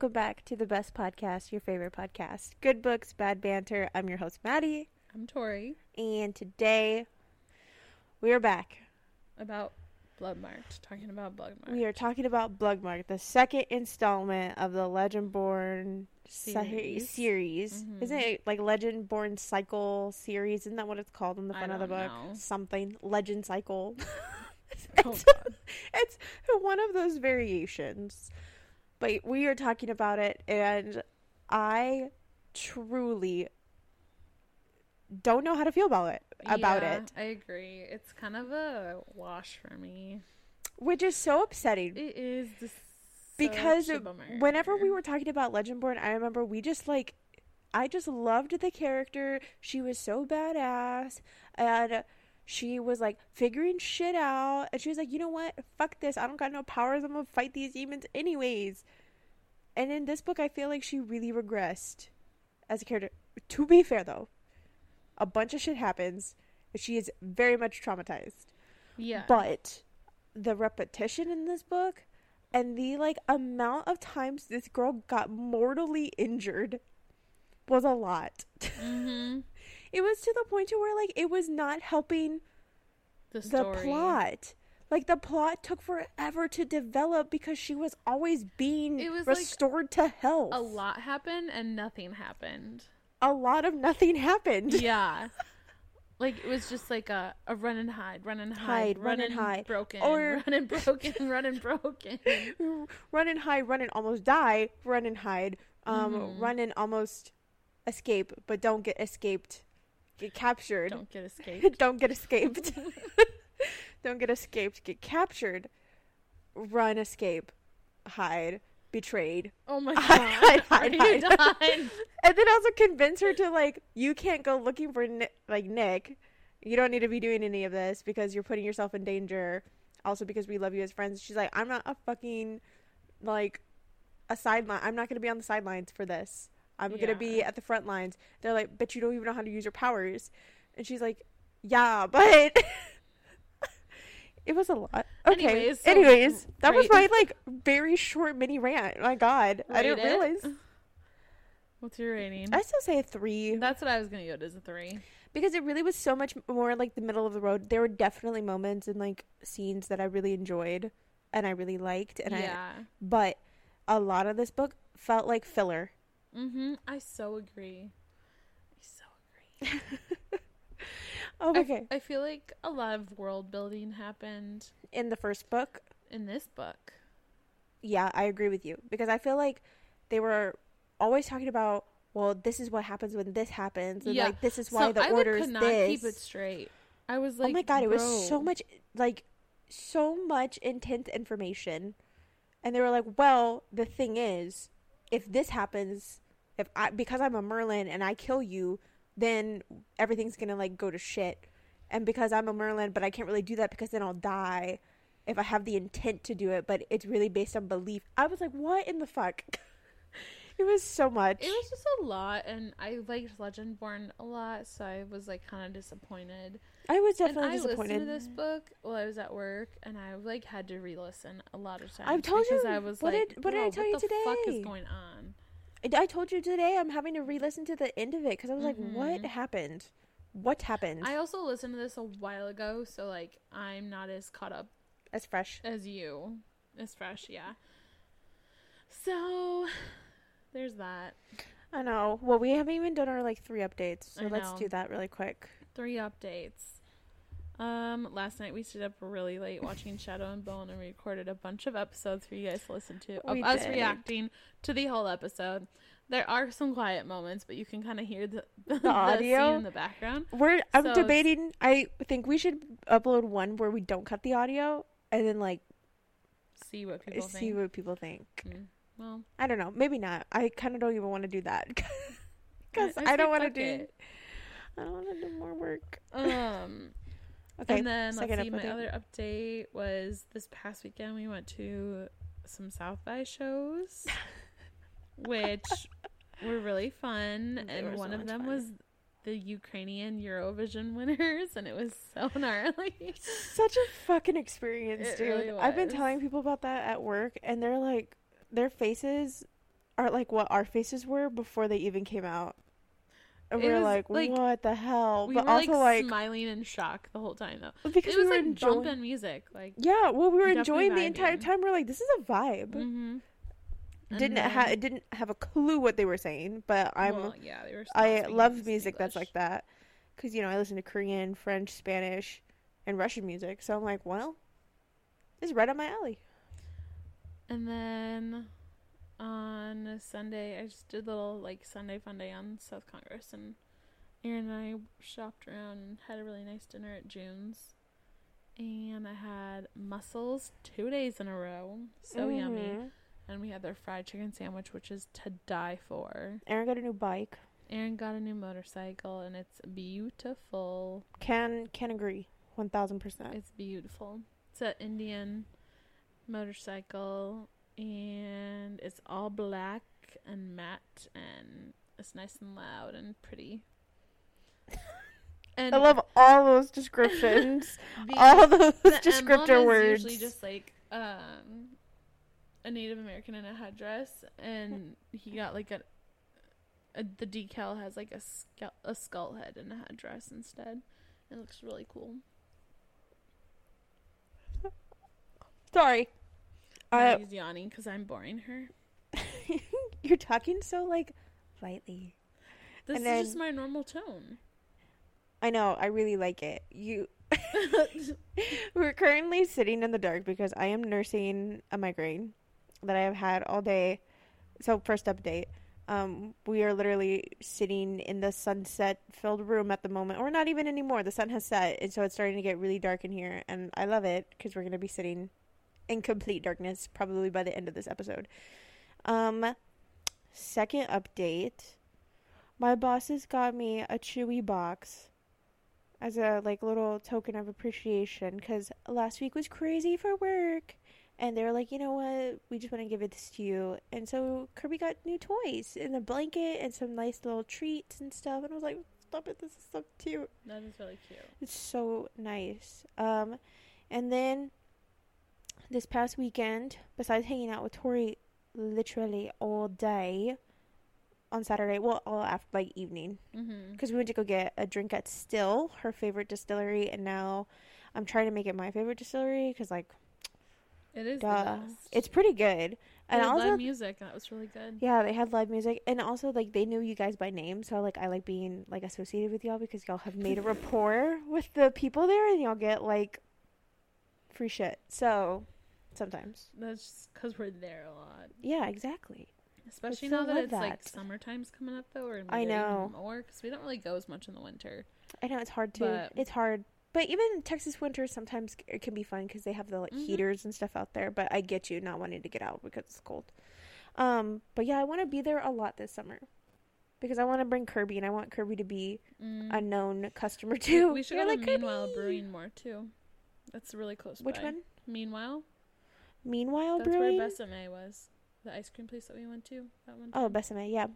welcome back to the best podcast, your favorite podcast, Good Books, Bad Banter. I'm your host, Maddie, I'm Tori. and today we are back. About Bloodmarked. Talking about Bloodmarked. We are talking about Bloodmark, the second installment of the Legendborn series. Series. series. Mhm. Isn't it like Legendborn Cycle series? Isn't that what it's called in the front of the book? know. Something Legend Cycle. Oh, it's, it's one of those variations. But we are talking about it, and I truly don't know how to feel about it. About Yeah, it, I agree. It's kind of a wash for me. which is so upsetting. It is the because such a it- bummer. whenever we were talking about Legendborn, I remember we just like, I just loved the character. She was so badass, and she was like figuring shit out. And she was like, you know what? Fuck this. I don't got no powers. I'm gonna fight these demons anyways. And in this book, I feel like she really regressed as a character. To be fair, though, a bunch of shit happens. and She is very much traumatized. yeah, But the repetition in this book and the like amount of times this girl got mortally injured was a lot. hmm it was to the point to where like it was not helping the the plot. Like the plot took forever to develop because she was always being It was, like, restored to health. A lot happened and nothing happened. A lot of nothing happened. Yeah. Like it was just like a, a run and hide, run and hide, Hide, run and hide. broken, Or- run and broken, run and broken. run and hide, run and almost die, run and hide, um, Mhm. run and almost escape, but don't get escaped, get captured, Don't get escaped. don't get escaped, don't get escaped, get captured, run, escape, hide, betrayed, Oh my god! hide, hide. done? and then also convince her to like, you can't go looking for Ni- like Nick, you don't need to be doing any of this because you're putting yourself in danger. Also because we love you as friends. She's like, I'm not a fucking like a sideline. I'm not gonna be on the sidelines for this. I'm gonna be at the front lines. They're like, but you don't even know how to use your powers. And she's like, yeah, but it was a lot. Okay. Anyways, so Anyways, that was my like very short mini rant. My God, I didn't it. realize. What's your rating? I still say a three That's what I was gonna go. To as a three. because it really was so much more like the middle of the road. There were definitely moments and like scenes that I really enjoyed and I really liked, and I yeah. but a lot of this book felt like filler. Mm-hmm. I so agree. I so agree. Oh, okay. I feel like a lot of world building happened In the first book, in this book. yeah, I agree with you because I feel like they were always talking about, well, this is what happens when this happens, and Yeah. like this is why so the I order is not this. keep it straight. I was like, oh my god, it was so much like so much intense information. And they were like, "Well, the thing is, if this happens, if I because I'm a Merlin and I kill you, then everything's to like go to shit. And because I'm a Merlin, but I can't really do that because then I'll die if I have the intent to do it, but it's really based on belief." I was like, "What in the fuck?" it was so much. It was just a lot, and I liked Legendborn a lot, so I was like kind of disappointed. I was and definitely I disappointed. I listened to this book while I was at work, and I like had to re-listen a lot of times. I've told because you. I was What like, did- what did I "Bro, tell you today? what the fuck today?" is going on? I- told you today I'm having to re-listen to the end of it because I was like, "What Mhm. happened? What happened?" I also listened to this a while ago, so like I'm not as caught up as fresh. as you. As fresh, yeah. So there's that. I know. Well, we haven't even done our like three updates, so I let's know. do that really quick. Three updates. Um, last night we stayed up really late watching Shadow and Bone and recorded a bunch of episodes for you guys to listen to of We us did. reacting to the whole episode. There are some quiet moments, but you can kind of hear the, the, audio? scene in the background. We're I'm So debating. I think we should upload one where we don't cut the audio and then like See what people see think. what people think. Mm, Well, I don't know. Maybe not. I kind of don't even want to do that because I- I, don't want to do. it. I don't want to do more work. Um, Okay. and then let's see. My other update was this past weekend we went to some South by shows, which were really fun, They and so one of them fun. was the Ukrainian Eurovision winners, and it was so gnarly. Such a fucking experience, dude. really I've been telling people about that at work, and they're like, their faces are like what our faces were before they even came out. And we were like, like, what the hell? we but were also like, like, smiling in shock the whole time though. because it we were like enjoying. bumping music, like Yeah, well, we were enjoying the entire time. We're like, this is a vibe. mm-hmm. Didn't ha- didn't have a clue what they were saying, but I'm well, yeah, they were. I love music that's like that because you know I listen to Korean, French, Spanish, and Russian music. So I'm like, well, this is right up my alley. And then on Sunday, I just did a little like Sunday fun day on South Congress, and Aaron and I shopped around and had a really nice dinner at June's. And I had mussels two days in a row, so yummy. Mhm. And we had their fried chicken sandwich, which is to die for. Aaron got a new bike. Aaron got a new motorcycle, and it's beautiful. Can can agree, one thousand percent. It's beautiful. It's an Indian motorcycle and it's all black and matte and it's nice and loud and pretty. And I love all those descriptions, all those the descriptor words. usually just like um a Native American in a headdress and he got like a, a the decal has like a skull, a skull head in a headdress instead. It looks really cool. Sorry, uh, Maggie's yawning because I'm boring her. you're talking so like lightly. This And is then- just my normal tone. I know. I really like it. You. We're currently sitting in the dark because I am nursing a migraine that I have had all day. So first update. Um, we are literally sitting in the sunset filled room at the moment, or not even anymore. The sun has set, and so it's starting to get really dark in here, and I love it because we're gonna be sitting in complete darkness probably by the end of this episode. Um, second update. My bosses got me a chewy box as a like little token of appreciation because last week was crazy for work. And they were like you know what? We just want to give it this to you. And so kirby got new toys and a blanket and some nice little treats and stuff. And i was like stop it. This is so cute. That is really cute. it's so nice. Um and then this past weekend besides hanging out with tori literally all day on saturday well all after like evening Mm-hmm. because we went to go get a drink at Still, her favorite distillery, and now I'm trying to make it my favorite distillery because like It is duh, it's pretty good. and And also, live music. That was really good. yeah, they had live music, and also like they knew you guys by name, so like I like being like associated with y'all because y'all have made a rapport with the people there, and y'all get like free shit. So sometimes, That's just because we're there a lot. yeah, exactly. Especially now that it's like that. summertime's coming up though, or I know. more because we don't really go as much in the winter. I know it's hard to. But- it's hard. But even Texas winter sometimes it can be fun because they have the like Mhm. heaters and stuff out there. But I get you not wanting to get out because it's cold. Um, but yeah, I want to be there a lot this summer because I want to bring Kirby and I want Kirby to be Mm. a known customer too. we should You're go like, Meanwhile "Kirby!" Brewing more too. That's really close. Which by. one? Meanwhile, Meanwhile, that's brewing. where Besame was. The ice cream place that we went to that one. oh, Besame, yeah.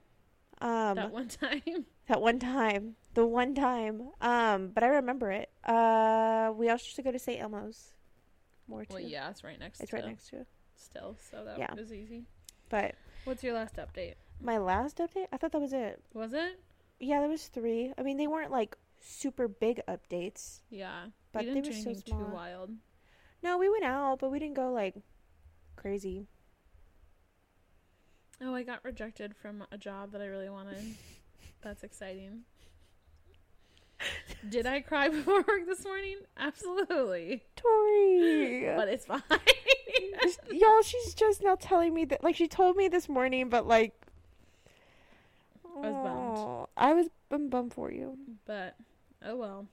Um, that one time. that one time, the one time. Um, but I remember it. Uh, we also used to go to St. Elmo's. More too. well, yeah, it's right next. It's to right next to. Still, so that Yeah. was easy. But What's your last update? my last update, I thought that was it. Was it? Yeah, there was three. I mean, they weren't like super big updates. Yeah, But they were so small. too wild. No, we went out, but we didn't go like crazy. Oh, I got rejected from a job that I really wanted. That's exciting. Did I cry before work this morning? Absolutely. Tori, But it's fine. y'all, she's just now telling me that. Like she told me this morning, but like, I was bummed. I was I'm bummed for you. but oh well.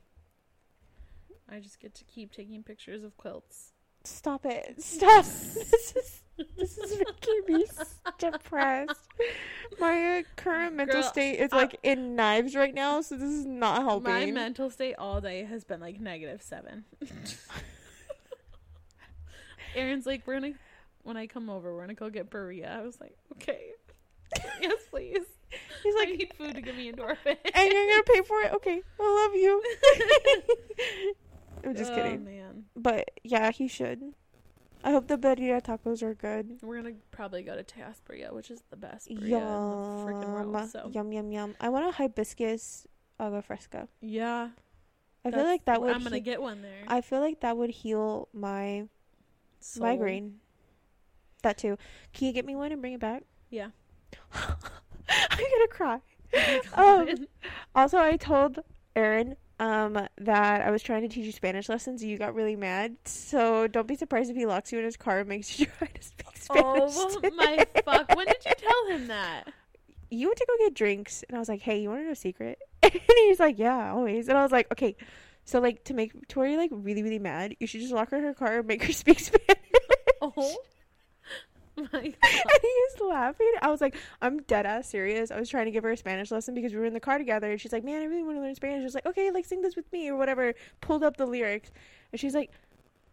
I just get to keep taking pictures of quilts. Stop it! Stop. this is this is making me depressed. My uh, current mental Girl, state is I- like in knives right now, so this is not helping. My mental state all day has been like negative seven. Aaron's like, we're gonna when I come over, we're gonna go get burrito. I was like, okay, yes, please. He's I like, need food to give me endorphins. and you're gonna pay for it? Okay, I love you. I'm just Oh, kidding. man. But yeah, he should. I hope the birria tacos are good. We're gonna probably go to Tejas Burrito, which is the best burrito in the freaking Yum, world. So yum, yum, yum. I want a hibiscus agua fresca. yeah, I feel like that would. I'm gonna he- get one there. I feel like that would heal my Soul. migraine. That too. Can you get me one and bring it back? Yeah. I'm gonna cry. Oh Um, Also, I told Aaron um that I was trying to teach you Spanish lessons you got really mad. So don't be surprised if he locks you in his car and makes you try to speak Spanish. oh to my fuck! When did you tell him that? You went to go get drinks and I was like, "Hey, you want to know a secret?" And he's like, "Yeah, always." And I was like, "Okay." So like to make Tori like really really mad, you should just lock her in her car and make her speak Spanish. Oh my and he's laughing. I was like, I'm dead ass serious. I was trying to give her a Spanish lesson because we were in the car together, and she's like, "Man, I really want to learn Spanish." I was like, "Okay, like sing this with me or whatever." Pulled up the lyrics, and she's like,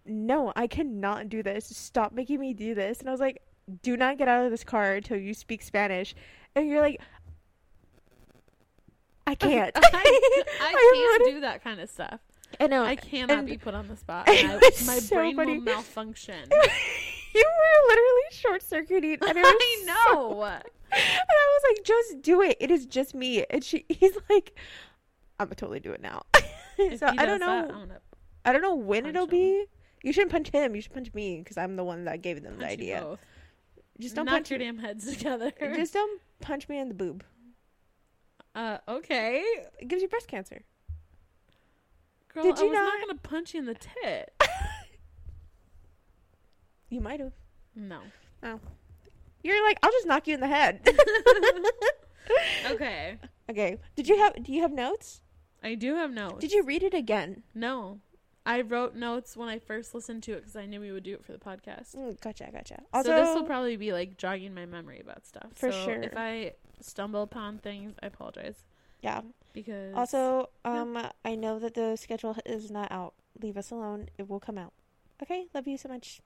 "No, I cannot do this. Stop making me do this." And I was like, "Do not get out of this car until you speak Spanish." And you're like, "I can't. I, I I can't do that kind of stuff. I know. I cannot be put on the spot. I, my so brain funny. will malfunction. You were literally short circuiting, and it was I so know. And I was like, just do it. It is just me. And she, he's like, I'm gonna totally do it now. So I don't know. that, I'm I don't know when it'll him. be. You shouldn't punch him. You should punch me because I'm the one that gave them the punch you idea. Just don't Knock punch your me. damn heads together. Just don't punch me in the boob. uh, okay. It gives you breast cancer. Girl, Did I you was not not- gonna punch you in the tit. You might have. No. Oh. You're like, I'll just knock you in the head. Okay. okay. Did you have? Do you have notes? I do have notes. Did you read it again? No. I wrote notes when I first listened to it because I knew we would do it for the podcast. Mm, gotcha, gotcha. so this will probably be like jogging my memory about stuff. For So sure. If I stumble upon things, I apologize yeah. because Also, Yeah. um, I know that the schedule is not out. Leave us alone. It will come out. Okay. Love you so much.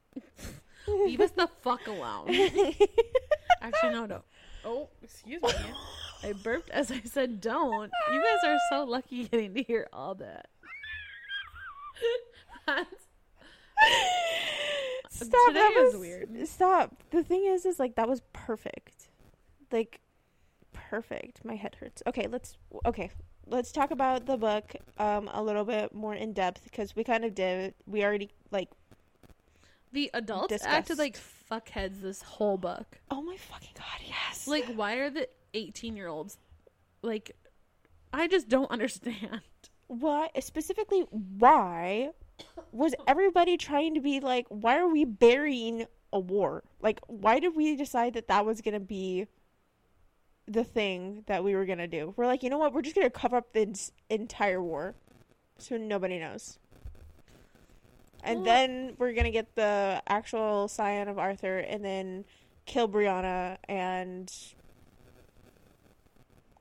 Leave us the fuck alone. Actually, no, no. Oh, excuse me. I burped as I said don't. You guys are so lucky getting to hear all that. That's- Stop. Today that is was weird. Stop. The thing is, is like that was perfect. Like, perfect. My head hurts. Okay, let's. Okay, let's talk about the book um a little bit more in depth because we kind of did. We already like. The adults Discussed. acted like fuckheads this whole book. Oh my fucking god! Yes. Like, why are the 18 year olds like, I just don't understand. why specifically? Why was everybody trying to be like? Why are we burying a war? Like, why did we decide that that was gonna be? the thing that we were gonna do. We're like, you know what? We're just gonna cover up the ins- entire war, so nobody knows. And Well- then we're gonna get the actual scion of Arthur, and then kill Brianna, and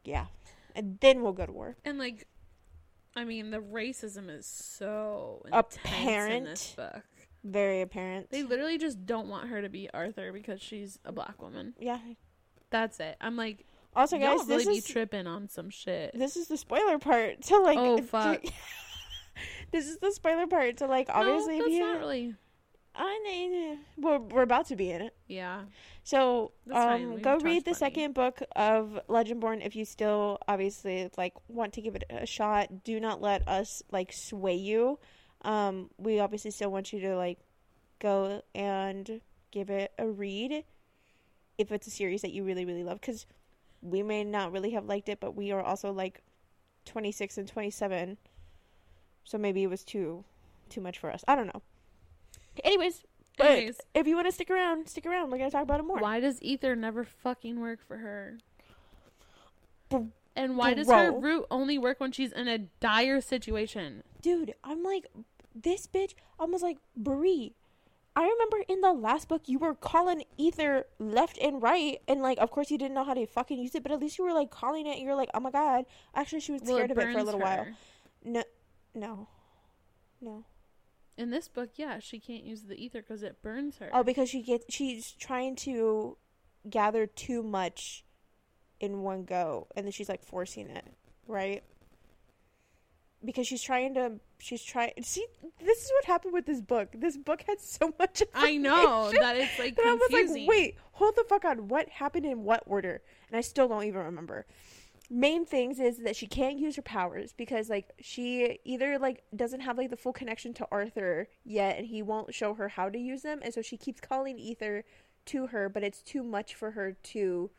yeah, and then we'll go to war. And, like, I mean, the racism is so intense in Apparent. this book. Very apparent. They literally just don't want her to be Arthur because she's a black woman. yeah. That's it. I'm like, Also, y'all guys, really this be tripping on some shit. this is the spoiler part. So like, Oh, fuck. this is the spoiler part. So like, obviously, no, that's not really. I mean, we're we're about to be in it. Yeah. So, um, go read the funny. second book of Legendborn if you still obviously like want to give it a shot. Do not let us like sway you. Um, we obviously still want you to like go and give it a read if it's a series that you really really love because we may not really have liked it, but we are also like 26 and 27, so maybe it was too too much for us. I don't know. Anyways, but Anyways, if you want to stick around, stick around. We're gonna talk about it more. why does ether never fucking work for her? And why does her root only work when she's in a dire situation? Dude, I'm like, this bitch. Was like, Bree. I remember in the last book you were calling ether left and right, and like, of course you didn't know how to fucking use it, but at least you were like calling it. and You're like, oh my god. Actually, she was Well, scared of it for a little while. No, no, no. In this book, yeah, she can't use the ether because it burns her. Oh, because she gets she's trying to gather too much in one go, and then she's like forcing it, right? because she's trying to she's trying see this is what happened with this book this book had so much I know that it's like that I was confusing. like wait hold the fuck on what happened in what order and I still don't even remember main things is that she can't use her powers because like she either like doesn't have like the full connection to Arthur yet and he won't show her how to use them and so she keeps calling Ether to her but it's too much for her to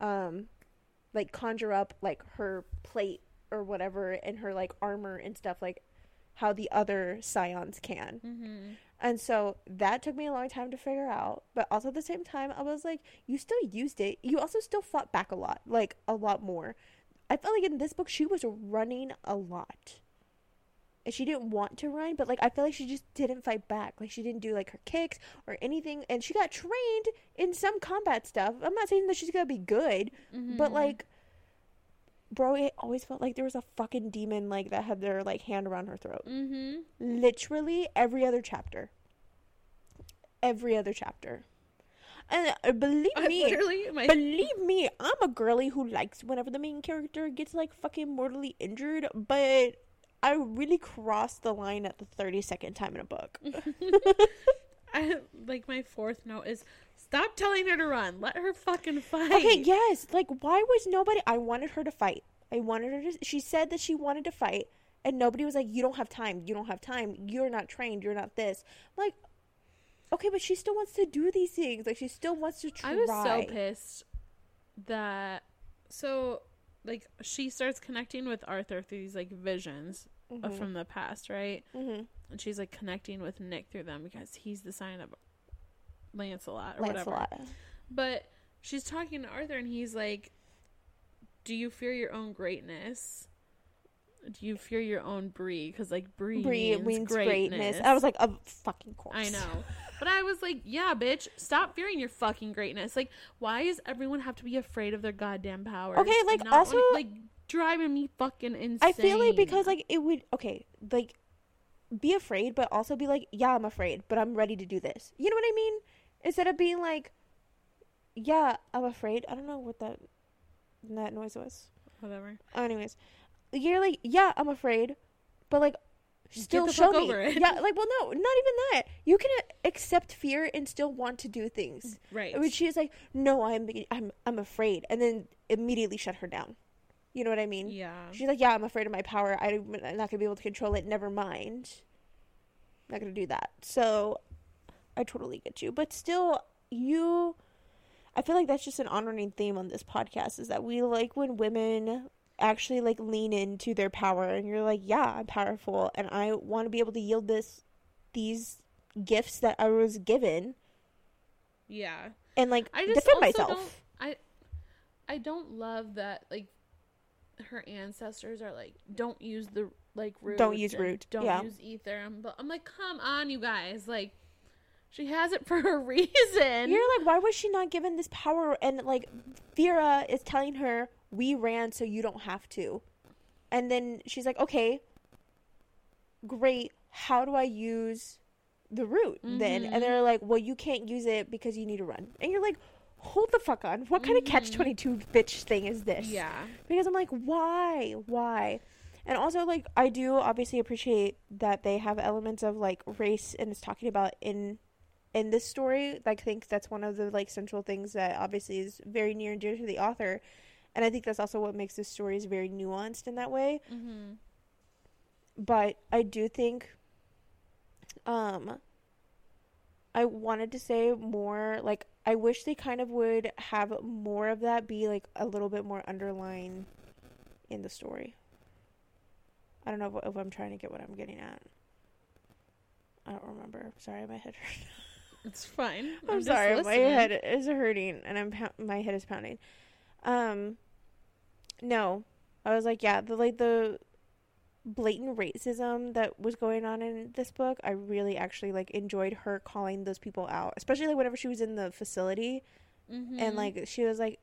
um like conjure up like her plate or whatever and her like armor and stuff like how the other scions can Mm-hmm. And so that took me a long time to figure out. But also at the same time, I was like, you still used it. You also still fought back a lot, like a lot more. I felt like in this book, she was running a lot. And she didn't want to run, but like I feel like she just didn't fight back. Like she didn't do like her kicks or anything. And she got trained in some combat stuff. I'm not saying that she's gonna be good, Mm-hmm. but like, bro, it always felt like there was a fucking demon like that had their like hand around her throat Mm-hmm. literally every other chapter. Every other chapter. And uh, believe I me, literally my believe me, I'm a girly who likes whenever the main character gets like fucking mortally injured, but I really crossed the line at the 32nd time in a book. I like my fourth note is stop telling her to run. Let her fucking fight. Okay, yes, like why was nobody I wanted her to fight. I wanted her to she said that she wanted to fight and nobody was like you don't have time. You don't have time. You're not trained. You're not this. I'm like Okay, but she still wants to do these things. Like she still wants to try. I was so pissed that so like she starts connecting with Arthur through these like visions uh, Mhm. from the past, right? Mhm. And she's like connecting with Nick through them because he's the scion of Lancelot or whatever. But she's talking to Arthur and he's like, "Do you fear your own greatness? Do you fear your own Bree? Because like Bree, Bree means, means greatness. greatness. I was like, of fucking course. I know. But I was like, yeah, bitch, stop fearing your fucking greatness. Like, why does everyone have to be afraid of their goddamn power? Okay, like, not also- like driving me fucking insane. I feel like because like it would okay, like be afraid, but also be like, yeah, I'm afraid, but I'm ready to do this. You know what I mean? Instead of being like, yeah, I'm afraid. I don't know what that that noise was. whatever. Anyways, you're like, yeah, I'm afraid, but like, still show me. over it. Yeah, like, well, no, not even that. You can uh, accept fear and still want to do things. Right. When she's like, no, I'm, I'm, I'm afraid, and then immediately shut her down. You know what I mean? yeah. She's like, yeah, I'm afraid of my power. I'm not gonna be able to control it. Never mind. not gonna do that. So, I totally get you, but still, you. I feel like that's just an honoring theme on this podcast is that we like when women actually like lean into their power and you're like, yeah, I'm powerful and I want to be able to yield this these gifts that I was given Yeah. and like I just defend myself. I I don't love that like her ancestors are like don't use the like root Don't use root, don't yeah. use ether I'm, I'm like come on you guys like she has it for a reason You're like, why was she not given this power? And like, Vera is telling her, "We ran so you don't have to," and then she's like, "Okay, great. How do I use the root then?" Mhm. And they're like, "Well, you can't use it because you need to run." And you're like, "Hold the fuck on! What kind of catch twenty two bitch thing is this?" yeah because I'm like, why, why? And also, like, I do obviously appreciate that they have elements of like race and it's talking about in in this story. I think that's one of the like central things that obviously is very near and dear to the author, and I think that's also what makes the stories very nuanced in that way. mm-hmm. But I do think, um, I wanted to say more. Like, I wish they kind of would have more of that be like a little bit more underlined in the story. I don't know if, if I'm trying to get what I'm getting at. I don't remember. Sorry, my head hurts. it's fine I'm, just sorry, my head is hurting and I'm pou- my head is pounding. Um, no, I was like, yeah, the like the blatant racism that was going on in this book. I really actually like enjoyed her calling those people out, especially like whenever she was in the facility Mhm. and like she was like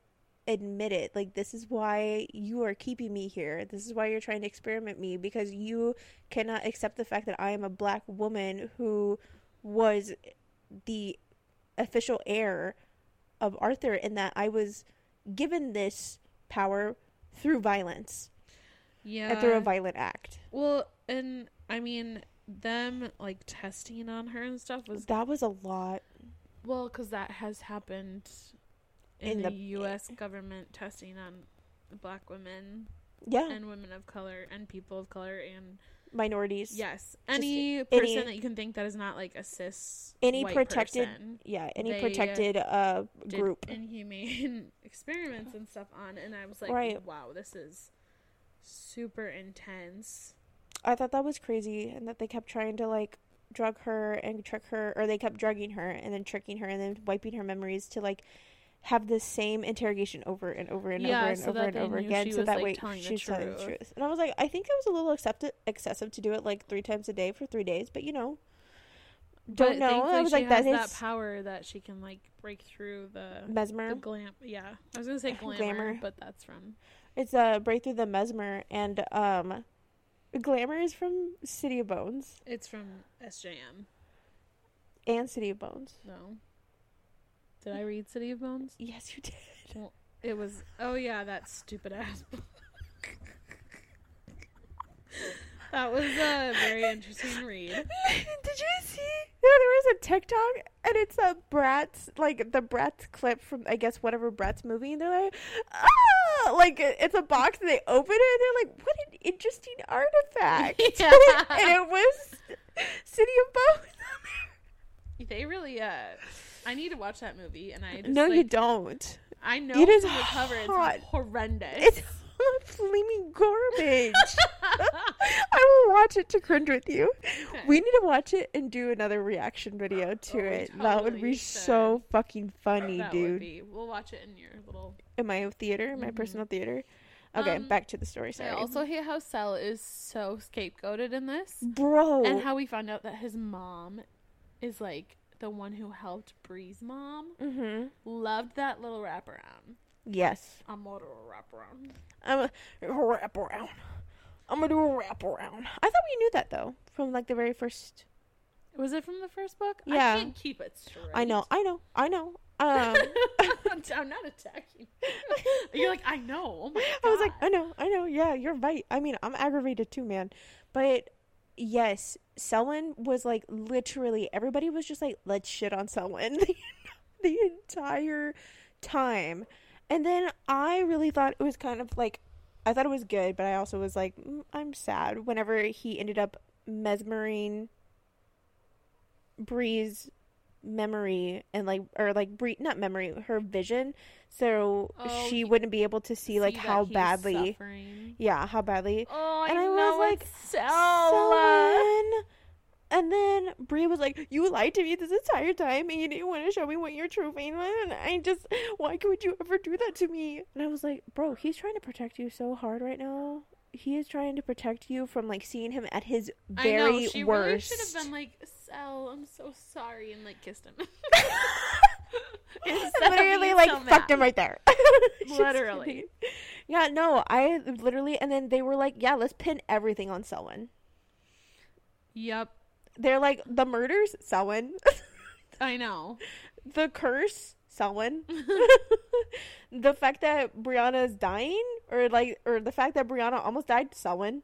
admit it like this is why you are keeping me here this is why you're trying to experiment me because you cannot accept the fact that i am a black woman who was the official heir of arthur in that i was given this power through violence Yeah. and through a violent act. well, and I mean, them like testing on her and stuff was That was a lot. well, because that has happened in, In the, the- U.S. government testing on black women Yeah, and women of color and people of color and minorities. yes, any any- person that you can think that is not like a cis Any protected person yeah, any protected uh group. inhumane experiments and stuff on, and I was like, Right. wow, this is super intense. I thought that was crazy, and that they kept trying to like drug her and trick her, or they kept drugging her and then tricking her and then wiping her memories to like have the same interrogation over and over and Yeah, over and so over and over again, so that like, way the she's telling the truth. And I was like, I think it was a little accepted, excessive to do it like three times a day for three days, but you know, don't But know. I was like, that has that power that she can like break through the mesmer. the glam. Yeah, I was gonna say glamour, Glamour. but that's from It's a uh, break through the mesmer, and um, glamour is from City of Bones it's from SJM. and City of Bones. No, did I read City of Bones? Yes, you did. It was oh yeah, that stupid ass book. that was a very interesting read. Did you see? Yeah, there was a TikTok, and it's a Bratz, like the Bratz clip from I guess whatever Bratz movie, and they're like, ah, like it's a box, and they open it, and they're like, what an interesting artifact, Yeah. and it was City of Bones. They really uh I need to watch that movie and I just no, like, you don't. I know It is cover hot. it's horrendous. It's flaming garbage. I will watch it to cringe with you. Okay. We need to watch it and do another reaction video to Oh, it. that would totally be so fucking funny, that dude. We'll watch it in your little in my theater, my Mhm. personal theater. Okay, Um, back to the story. Sorry. I also hate how Sel is so scapegoated in this. bro. And how we found out that his mom is like the one who helped Bree's mom. mm-hmm. Loved that little wraparound. Yes, I'm a little wraparound. I'm a, a wrap. I'm gonna do a wrap around. I thought we knew that though from like the very first. Was it from the first book? Yeah. I can't keep it straight. I know, I know, I know. Um, I'm not attacking. You're like, I know. Oh my I was like, I know, I know. Yeah, you're right. I mean, I'm aggravated too, man. But yes, Selwyn was like literally everybody was just like, let's shit on Selwyn the, entire time. And then I really thought it was kind of like, I thought it was good, but I also was like, mm, I'm sad whenever he ended up mesmering Bree's memory and like or like Bree not memory her vision so Oh, she wouldn't be able to see like how badly suffering. yeah how badly Oh, And I, I was like, it's and then Bree was like, "You lied to me this entire time, and you didn't want to show me what your true fame was." And I just, why could you ever do that to me? And I was like, "Bro, he's trying to protect you so hard right now. He is trying to protect you from like seeing him at his very I know she worst." really should have been like, "Sel, I'm so sorry," and like kissed him. Literally like so fucked mad. him right there. Literally. Yeah, no, I literally, and then they were like, "Yeah, let's pin everything on Selwyn." Yep, They're like the murders, Selwyn. I know. the curse, Selwyn. the fact that Brianna is dying, or like, or the fact that Brianna almost died, Selwyn.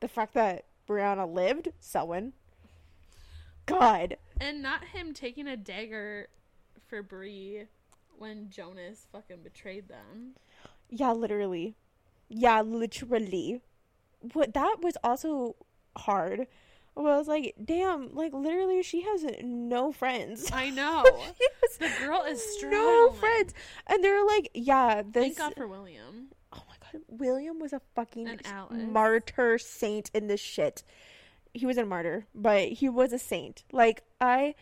The fact that Brianna lived, Selwyn. God, And not him taking a dagger for Bree when Jonas fucking betrayed them. yeah, literally, yeah, literally. What that was also hard. I was like, damn, like literally, she has no friends. I know. The girl is strong. no friends, and they're like, yeah, this. Thank God for William. Oh my god, William was a fucking And s- Alice. martyr saint in this shit. He was a martyr, but he was a saint. Like I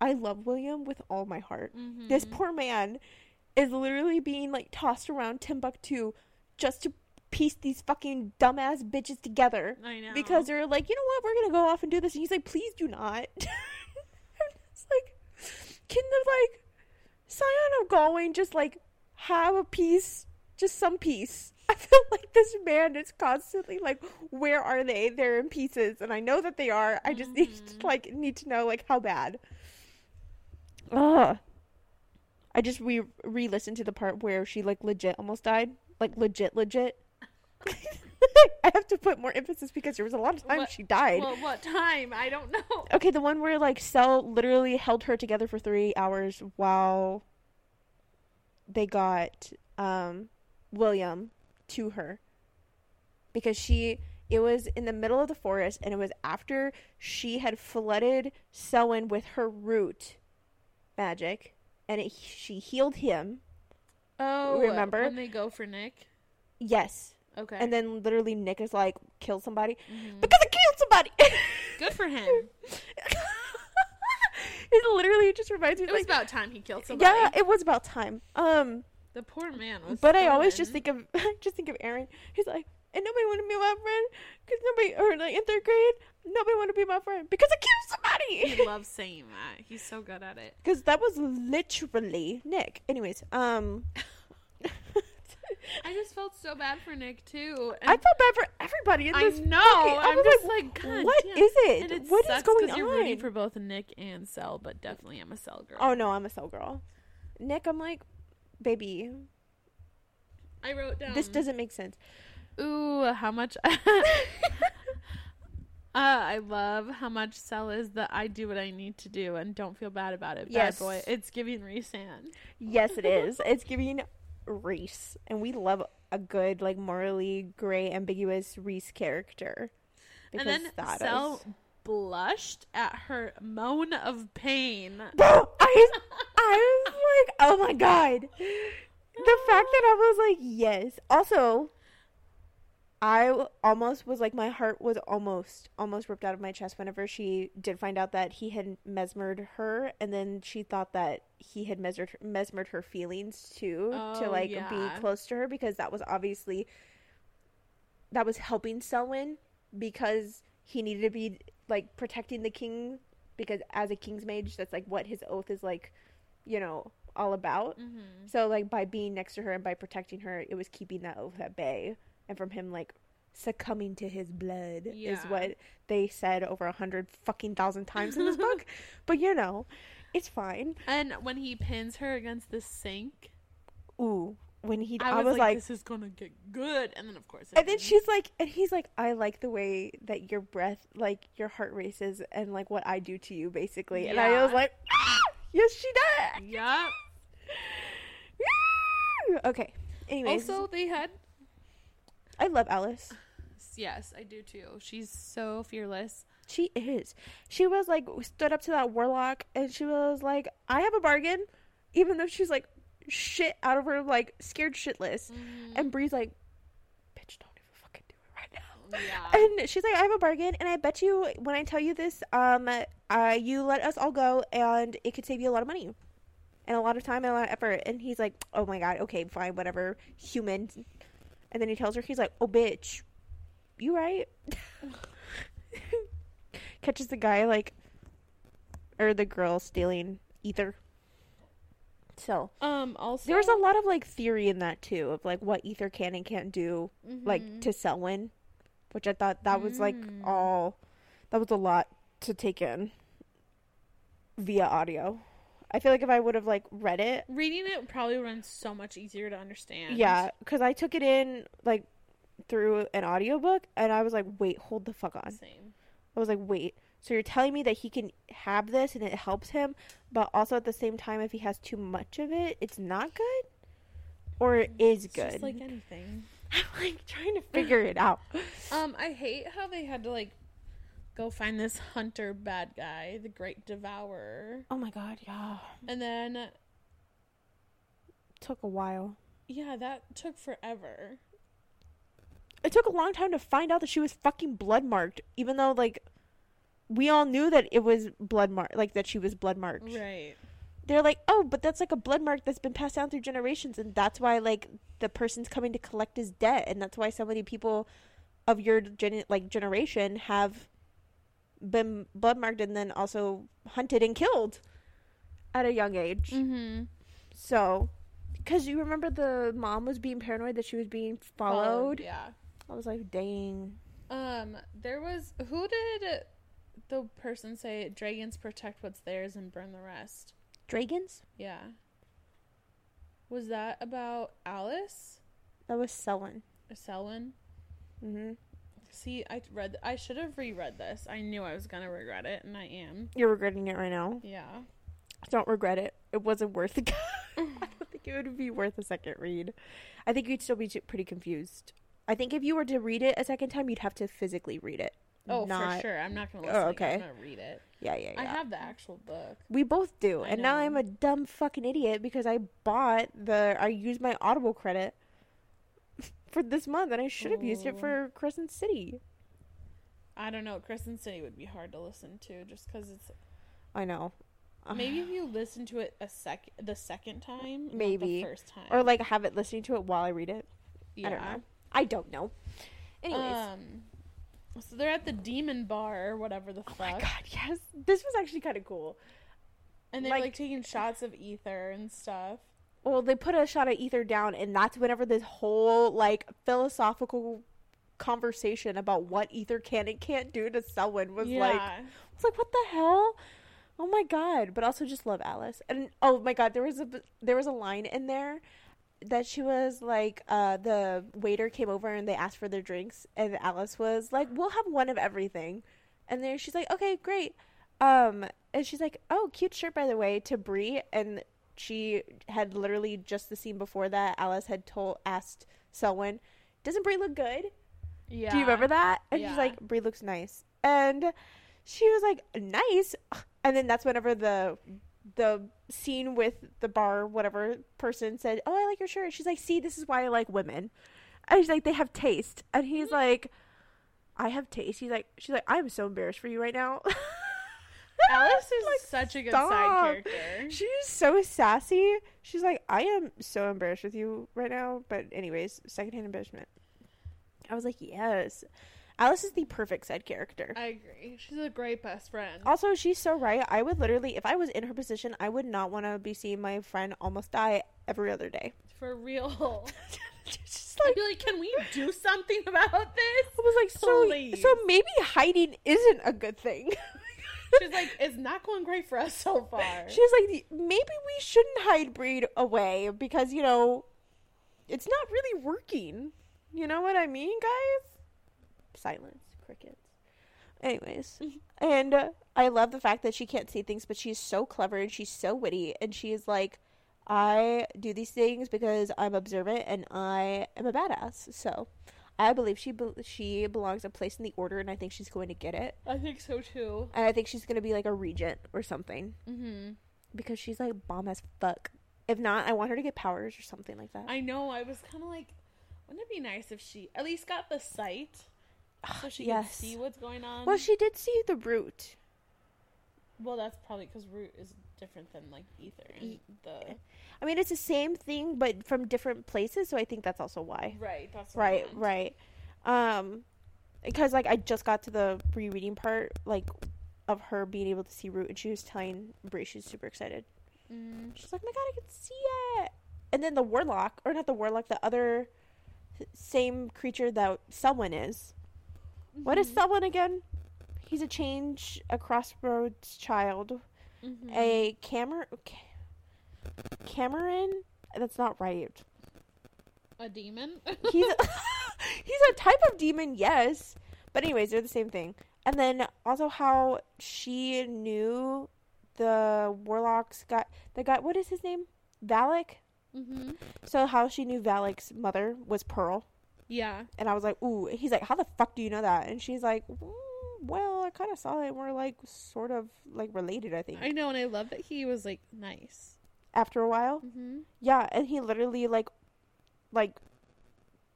I love William with all my heart. This Mhm. poor man is literally being like tossed around Timbuktu just to piece these fucking dumbass bitches together. I know. Because they're like, you know what, we're gonna go off and do this and he's like, please do not. it's like can the like Scion of Gawain just like have a piece, just some peace. I feel like this man is constantly like, where are they? They're in pieces, and I know that they are. I just need to, Mhm. like need to know like how bad. Ugh. I just re re listened to the part where she like legit almost died, like legit legit. I have to put more emphasis because there was a lot of times she died. Well, what time? I don't know. okay, the one where like Sel literally held her together for three hours while they got um William to her because she it was in the middle of the forest and it was after she had flooded Selwyn with her root magic and it, she healed him. Oh, Remember? when they go for Nick? Yes. Okay. And then literally Nick is like kill somebody Mhm. because I killed somebody. good for him. it literally just reminds me It was like about time he killed somebody. yeah, it was about time. Um The poor man was. but I always just think of just think of Aaron. He's like, and nobody wanted to be my friend because nobody, or like in third grade, nobody wanted to be my friend because I killed somebody. He loves saying that. He's so good at it. Because that was literally Nick. Anyways, um, I just felt so bad for Nick too. I felt bad for everybody in I know. I I'm was just like, like, God what damn. is it? And it What is going 'cause You're on? rooting for both Nick and Sel, but definitely I'm a Sel girl. oh no, I'm a Sel girl. Nick, I'm like, baby, I wrote down. this doesn't make sense. Ooh, how much. uh, I love how much Sel is the I do what I need to do and don't feel bad about it. Yes. Bad boy. It's giving Rhysand. Yes, it is. it's giving Rhys, and we love a good, like morally gray, ambiguous Rhys character. And then that Sel is- blushed at her moan of pain. Bro, I, I was like, oh my god. The fact that I was like, yes. Also, I almost was like, my heart was almost, almost ripped out of my chest whenever she did find out that he had mesmered her, and then she thought that he had mesmered mesmered her feelings too to Oh, like yeah. be close to her because that was obviously that was helping Selwyn because he needed to be like protecting the king because as a king's mage that's like what his oath is like you know all about Mm-hmm. so like by being next to her and by protecting her it was keeping that oath at bay and from him like succumbing to his blood is what they said over a hundred fucking thousand times in this book but you know it's fine And when he pins her against the sink, ooh when he I, i, was, was like, like "This is gonna get good." And then, of course, And then she's like, and he's like, I like the way that your breath, like your heart races, and like what I do to you, basically. And I was like, ah, yes, she does. "Yup." okay. Anyways, Also, they had I love Alice. yes, I do too. She's so fearless. She is. She was like stood up to that warlock, and she was like, I have a bargain, even though she's like shit out of her, like scared shitless. And Bree's like, bitch, don't even fucking do it right now. Yeah. And she's like, I have a bargain, and I bet you when I tell you this, um, uh, you let us all go, and it could save you a lot of money, and a lot of time and a lot of effort. And he's like, Oh my god, okay, fine, whatever, human. And then he tells her, he's like, Oh bitch, you right? Catches the guy like, or the girl stealing ether. So Um. Also, there was a lot of like theory in that too of like what ether can and can't do like Mhm. to Selwyn, which I thought that was like Mm. all that was a lot to take in via audio. I feel like if I would have like read it, reading it probably would have been so much easier to understand. yeah, because I took it in like through an audiobook and I was like, wait, hold the fuck on. Same. I was like, wait, so you're telling me that he can have this and it helps him, but also at the same time, if he has too much of it, it's not good, or it is It's good. just like anything. I'm like trying to figure it out. Um, I hate how they had to like go find this hunter bad guy, the Great Devourer, Oh my god, yeah. and then took a while. yeah, that took forever. It took a long time to find out that she was fucking blood marked, even though like we all knew that it was blood marked, like that she was blood marked. Right. They're like, oh, but that's like a blood mark that's been passed down through generations, and that's why like the person's coming to collect his debt, and that's why so many people of your gen- like generation have been blood marked and then also hunted and killed at a young age. Mm-hmm. So, because you remember the mom was being paranoid that she was being followed. Yeah. I was like, dang. Um, there was who did the person say dragons protect what's theirs and burn the rest? Dragons? Yeah. Was that about Alice That was Selwyn. Selwyn? Mm-hmm. See, I read. I should have reread this. I knew I was gonna regret it, and I am. You're regretting it right now. Yeah. Don't regret it. It wasn't worth it. I don't think it would be worth a second read. I think you'd still be pretty confused. I think if you were to read it a second time, you'd have to physically read it. Oh, Not- for sure. I'm not gonna Oh, listen. okay. I'm gonna read it. Yeah, yeah, yeah. I have the actual book. we both do, I and now. I'm a dumb fucking idiot because I bought the. I used my Audible credit for this month, and I should have used it for Crescent City. I don't know. Crescent City would be hard to listen to just because it's I know. maybe if you listen to it a sec the second time, not Maybe. the first time, or like have it listening to it while I read it. yeah. I don't know. I don't know. Anyways. Um, so they're at the demon bar or whatever the fuck. oh my god, yes. This was actually kind of cool. and they're like- like, taking shots of ether and stuff. Well, they put a shot of ether down, and that's whenever this whole like philosophical conversation about what ether can and can't do to someone was yeah, like, I was like, what the hell? Oh my god! But also just love Alice, and oh my god, there was a there was a line in there that she was like, uh, the waiter came over and they asked for their drinks, and Alice was like, we'll have one of everything, and then she's like, okay, great, um, and she's like, oh, cute shirt by the way, to Bree, and she had literally just the scene before that Alice had told asked Selwyn, doesn't Bree look good? yeah. Do you remember that? And she's like, Bree looks nice. And she was like, nice. And then that's whenever the the scene with the bar, whatever person said, Oh, I like your shirt. She's like, see, this is why I like women. And she's like, they have taste. And he's mm-hmm. like, I have taste. He's like, she's like, I'm so embarrassed for you right now. Alice is Like, such a good stop. side character. She's so sassy. She's like, I am so embarrassed with you right now. But anyways, secondhand embarrassment. I was like, yes. Alice is the perfect side character. I agree. She's a great best friend. Also, she's so right. I would literally, if I was in her position, I would not want to be seeing my friend almost die every other day. For real. Just I'd like, be like, can we do something about this? I was like, so, Please. so maybe hiding isn't a good thing. She's like, it's not going great for us so far. She's like, maybe we shouldn't hide breed away because you know, it's not really working. You know what I mean, guys? Silence, crickets. Anyways, and uh, I love the fact that she can't see things, but she's so clever and she's so witty, and she's like, I do these things because I'm observant and I am a badass. So, I believe she be- she belongs a place in the order, and I think she's going to get it. I think so too. And I think she's going to be like a regent or something Mm-hmm. because she's like bomb as fuck. If not, I want her to get powers or something like that. I know. I was kind of like, wouldn't it be nice if she at least got the sight so she yes. could see what's going on? well, she did see the root. Well, that's probably because root is different than like ether and the I mean, it's the same thing, but from different places. So I think that's also why. right. That's Right, right. Um, because like I just got to the rereading part, like of her being able to see root, and she was telling Bree she's super excited. Mm. She's like, oh "My God, I can see it!" And then the warlock, or not the warlock, the other same creature that someone is. What is Mhm. someone again? He's a change, a crossroads child, Mhm. a Camer, Cameron. That's not right. a demon. He's a, he's a type of demon, yes. But anyways, they're the same thing. And then also how she knew the warlocks got the guy. What is his name? Valak. mm-hmm. So how she knew Valak's mother was Pearl, Yeah. and I was like, ooh. He's like, how the fuck do you know that? And she's like, mm, well, I kind of saw it. We're like sort of like related, I think. I know, and I love that he was like nice. After a while, Mm-hmm. yeah, and he literally like, like,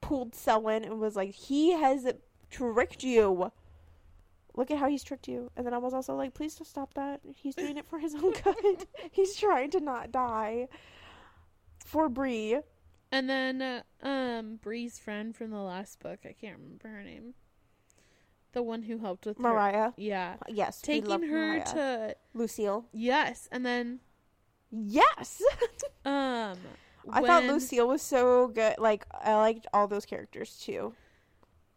pulled Selwyn and was like, he has tricked you. Look at how he's tricked you. And then I was also like, please don't stop that. He's doing it for his own good. he's trying to not die. For Bree. And then uh, um Bree's friend from the last book, I can't remember her name. The one who helped with her. Mariah. Yeah. Yes. Taking her Mariah. to Lucille. yes, and then Yes. um I thought Lucille was so good. Like I liked all those characters too.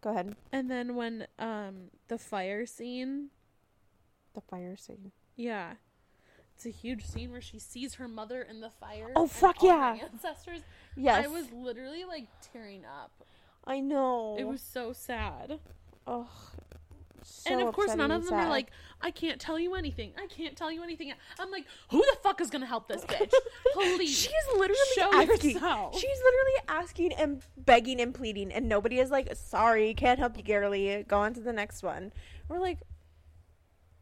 Go ahead. And then when um the fire scene, The fire scene. yeah. It's a huge scene where she sees her mother in the fire. Oh, fuck yeah. Ancestors. Yes. I was literally like tearing up. I know. It was so sad. oh, so and of course, none of them are like, I can't tell you anything. I can't tell you anything. I'm like, who the fuck is gonna help this bitch? Please. She's literally show asking. yourself. She's literally asking and begging and pleading, and nobody is like, "Sorry, can't help you, Girly. Go on to the next one." We're like,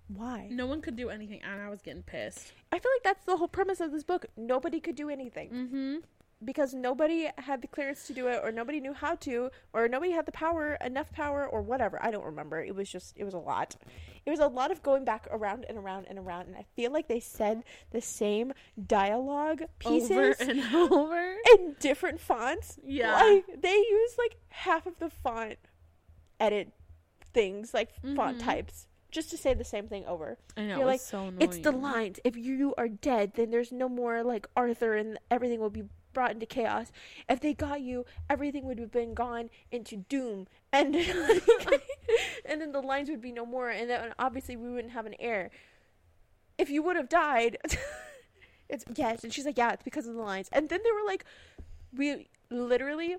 why? no one could do anything, and I was getting pissed. I feel like that's the whole premise of this book. Nobody could do anything Mm-hmm. Because nobody had the clearance to do it, or nobody knew how to, or nobody had the power, enough power, or whatever. I don't remember. It was just, it was a lot. It was a lot of going back around and around and around, and I feel like they said the same dialogue pieces Over and over. in different fonts. Yeah. Like they use like half of the font edit things, like font Mhm. types, just to say the same thing over. I know. You're like, so annoying. It's the lines. If you are dead, then there's no more like Arthur and everything will be brought into chaos. If they got you, everything would have been gone into doom. And and then the lines would be no more and then obviously we wouldn't have an heir. If you would have died it's yes, and she's like, Yeah, it's because of the lines. And then they were like we literally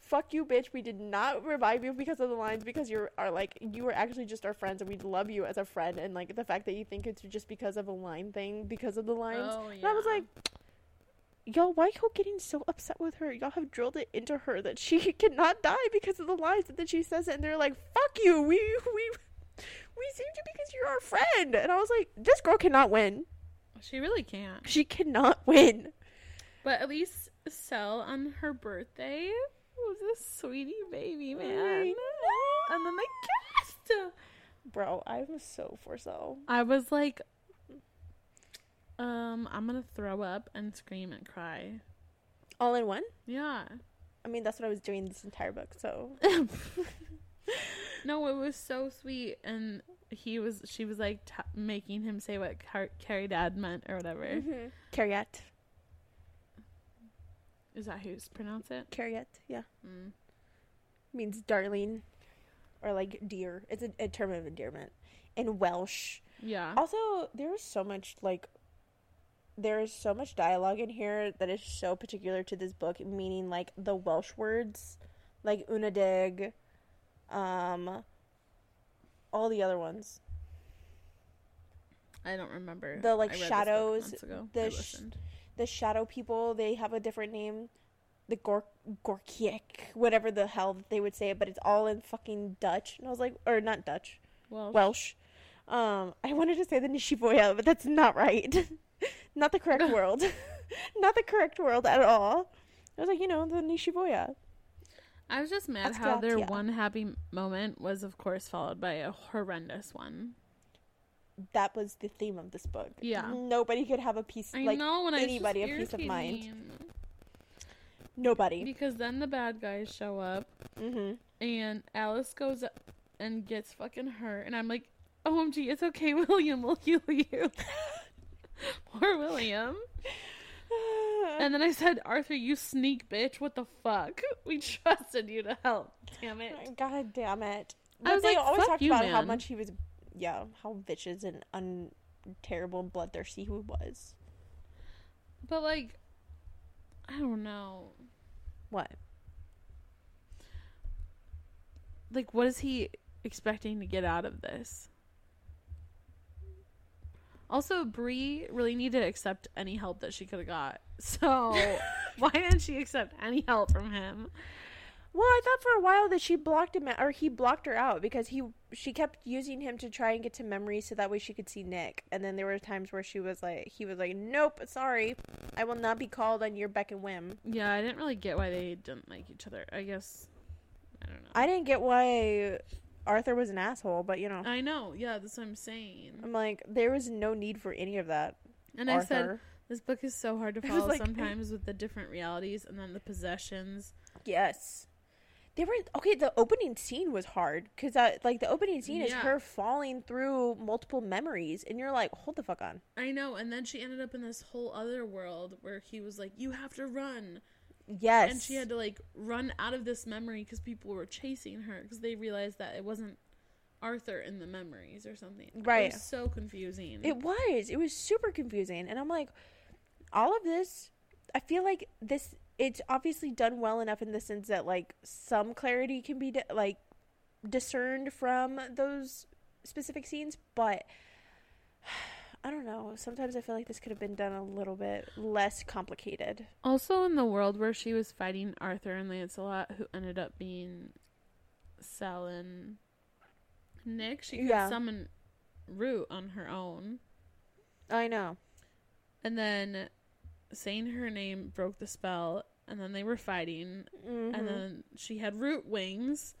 fuck you bitch we did not revive you because of the lines because you're like you were actually just our friends and we love you as a friend and like the fact that you think it's just because of a line thing because of the lines Oh, and i was like y'all why are y'all getting so upset with her? Y'all have drilled it into her that she cannot die because of the lies that she says it and they're like fuck you. We we we saved you because you're our friend. And i was like this girl cannot win. She really can't. she cannot win. But at least Sel on her birthday was a sweetie baby, man. And then they kissed. bro i'm so for so I was like, um, I'm gonna throw up and scream and cry. all in one Yeah. i mean that's what i was doing this entire book so No, it was so sweet, and he was. She was like t- making him say what Car- Carrie Dad meant or whatever. mm-hmm. Carriette. Is that how you pronounce it? Carriette, yeah. Mm. Means darling or like dear. It's a, a term of endearment in Welsh. Yeah. Also, there was so much like there is so much dialogue in here that is so particular to this book, meaning like the Welsh words, like unadig, um, all the other ones. I don't remember. The, like, I read this book shadows, ago. the sh- The shadow people, they have a different name. The Gor Gorkiek, whatever the hell they would say it, but it's all in fucking Dutch. And I was like, or not Dutch, well, Welsh. Um, I wanted to say the Nishivoya, but that's not right. not the correct world. not the correct world at all. I was like, you know, the Nishivoya. I was just mad That's how their one happy moment was, of course, followed by a horrendous one. That was the theme of this book. Yeah. Nobody could have a piece. I like know when anybody I a peace of mind. nobody. because then the bad guys show up Mm-hmm. and Alice goes up and gets fucking hurt, and I'm like, "OMG, it's okay, William will heal you." Poor William. And then I said, "Arthur, you sneak bitch! What the fuck? We trusted you to help. Damn it." God damn it. I was they like, always "Fuck talked you, about how much he was, yeah, how vicious and un- terrible and bloodthirsty he was. But like, I don't know. What? Like, what is he expecting to get out of this? Also, Bree really needed to accept any help that she could have got. So, why didn't she accept any help from him? Well, I thought for a while that she blocked him out, or he blocked her out because he she kept using him to try and get to memories so that way she could see Nick. And then there were times where she was like, he was like, "Nope, sorry, I will not be called on your beck and whim." Yeah, I didn't really get why they didn't like each other. I guess I don't know. I didn't get why Arthur was an asshole, but you know, I know. Yeah, that's what I'm saying. I'm like, there was no need for any of that. And I said this book is so hard to follow like- sometimes with the different realities and then the possessions. Yes. They were okay. The opening scene was hard because, uh, like, the opening scene is her falling through multiple memories, and you're like, "Hold the fuck on." I know, and then she ended up in this whole other world where he was like, "You have to run," Yes, and she had to like run out of this memory because people were chasing her because they realized that it wasn't Arthur in the memories or something. Right. It was so confusing. It was. It was super confusing, and I'm like, all of this. I feel like this it's obviously done well enough in the sense that like some clarity can be di- like discerned from those specific scenes, but I don't know. Sometimes I feel like this could have been done a little bit less complicated. Also, in the world where she was fighting Arthur and Lancelot, who ended up being Sel and Nick, she could Yeah. summon Root on her own. I know. And then saying her name broke the spell, and then they were fighting, Mhm. and then she had root wings.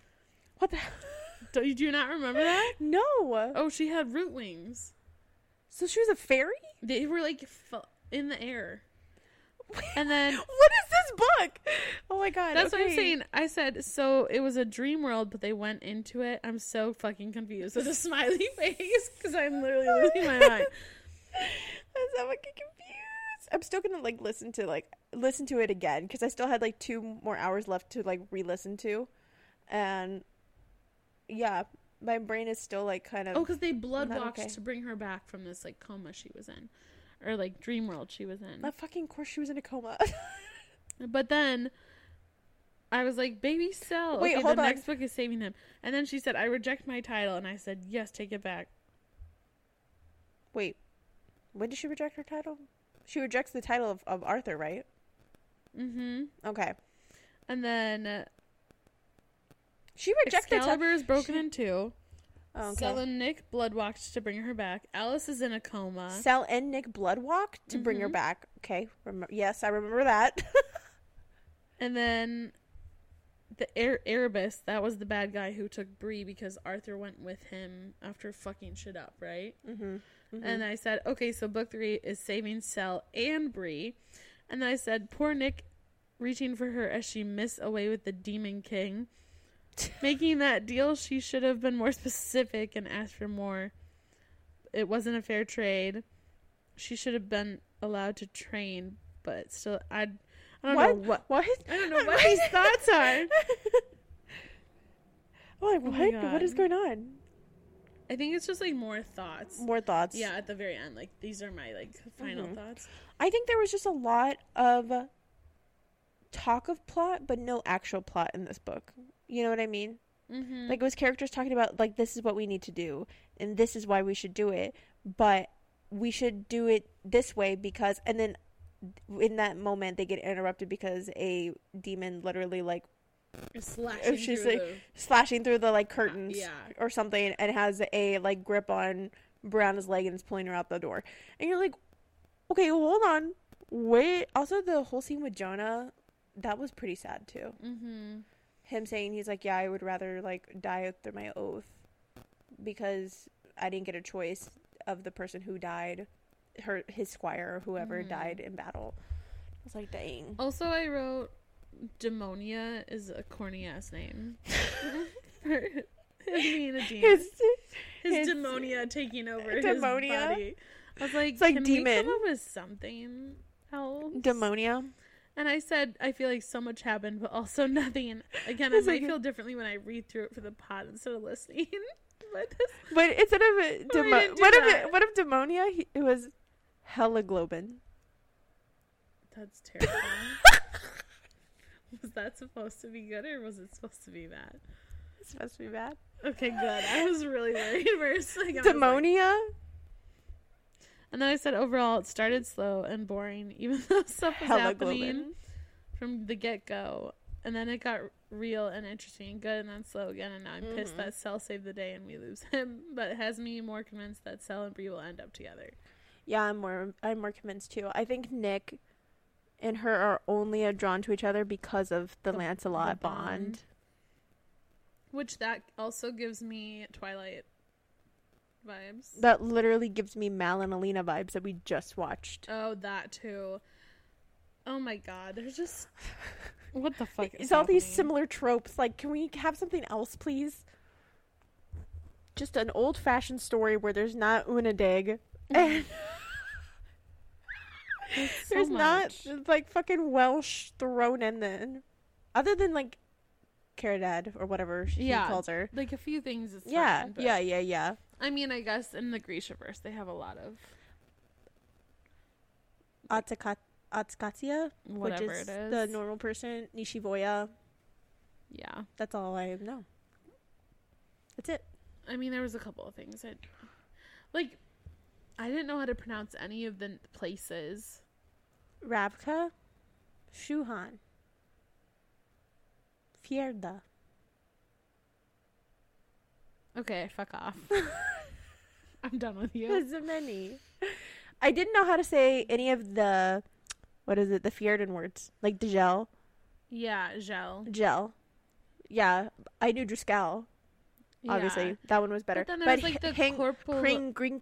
what the? Do you, do you not remember that? no. Oh, she had root wings. So she was a fairy. They were like in the air. And then what is this book? Oh my god. that's what I'm saying. I said so it was a dream world, but they went into it. I'm so fucking confused with a smiley face because I'm literally losing my mind. I'm so fucking confused. I'm still gonna like listen to like listen to it again because I still had like two more hours left to like re-listen to, and yeah, my brain is still like kind of. Oh, because they blood Not walked okay. to bring her back from this like coma she was in, or like dream world she was in. That fucking course she was in a coma. But then I was like, "Baby Sel." Wait, okay, hold the on. next book is saving him. And then she said, "I reject my title," and I said, "Yes, take it back." Wait, when did she reject her title? She rejects the title of, of Arthur, right? Mm-hmm. Okay. And then She rejected. Excalibur is broken in two. Oh, okay. Sel and Nick blood walked to bring her back. Alice is in a coma. Sel and Nick bloodwalk to bring her Mhm. back. Okay. Rem- yes, I remember that. And then the Ar- Erebus, that was the bad guy who took Bree because Arthur went with him after fucking shit up, right? mm-hmm. And I said, okay, so book three is saving Sel and Bree. And then I said, poor Nick reaching for her as she missed away with the Demon King. Making that deal, she should have been more specific and asked for more. It wasn't a fair trade. She should have been allowed to train, but still, I, I don't know what. What? I don't know what these thoughts are. I'm like, Oh what? what is going on? I think it's just like more thoughts. More thoughts. Yeah, at the very end, like these are my like final Mhm. thoughts. I think there was just a lot of talk of plot, but no actual plot in this book. You know what I mean? Mm-hmm. Like it was characters talking about like this is what we need to do and this is why we should do it, but we should do it this way because and then in that moment they get interrupted because a demon literally like slashing she's through like- the- slashing through the like curtains yeah. or something and has a like grip on Brianna's leg and is pulling her out the door. And you're like, okay, hold on. Wait. Also, the whole scene with Jonah, that was pretty sad too. Mm-hmm. Him saying he's like, yeah, I would rather like die through my oath because I didn't get a choice of the person who died, her his squire or whoever Mhm. died in battle. I was like, dang. Also, I wrote Demonia is a corny ass name. For him being a demon. His, His, his- demonia taking over Demonia? his body. I was like, It's like can we demon. come up with something else? demonia. And I said, I feel like so much happened, but also nothing. Again, I might feel differently when I read through it for the pod instead of listening. but this, But instead of Oh, demo- what if that. it, what if demonia? He, it was hemoglobin. that's terrible. was that supposed to be good or was it supposed to be bad? It's supposed to be bad. Okay, good. I was really worried for a second. Was like- Demonia. And then I said overall it started slow and boring, even though stuff was happening Hemoglobin. from the get go. And then it got real and interesting and good and then slow again and now I'm pissed Mhm. that Sel saved the day and we lose him. But it has me more convinced that Sel and Bree will end up together. Yeah, I'm more I'm more convinced too. I think Nick and her are only drawn to each other because of the, The- Lancelot the bond. bond. Which that also gives me Twilight vibes. That literally gives me Mal and Alina vibes that we just watched. oh, that too. Oh my god, there's just what the fuck is It's all these similar tropes. Like, can we have something else, please? Just an old-fashioned story where there's not Unadig and There's so there's not like fucking Welsh thrown in then, other than like Caridad or whatever she Yeah, calls her. like a few things. Is Yeah, fine, but- yeah, yeah, yeah. I mean, I guess in the Grisha verse they have a lot of Atskatsia, which Whatever is, it is. the normal person. Nishivoya. yeah. That's all I know. That's it. I mean, there was a couple of things that, like, I didn't know how to pronounce any of the places. Ravka, Shuhan, Fierda. Okay, fuck off. I'm done with you. There's so many. I didn't know how to say any of the, what is it, the Fierdan words. Like the gel. Yeah, gel. Gel. Yeah, I knew Driscoll, obviously. Yeah. That one was better. But then there was like the hang- corporal. Kring Green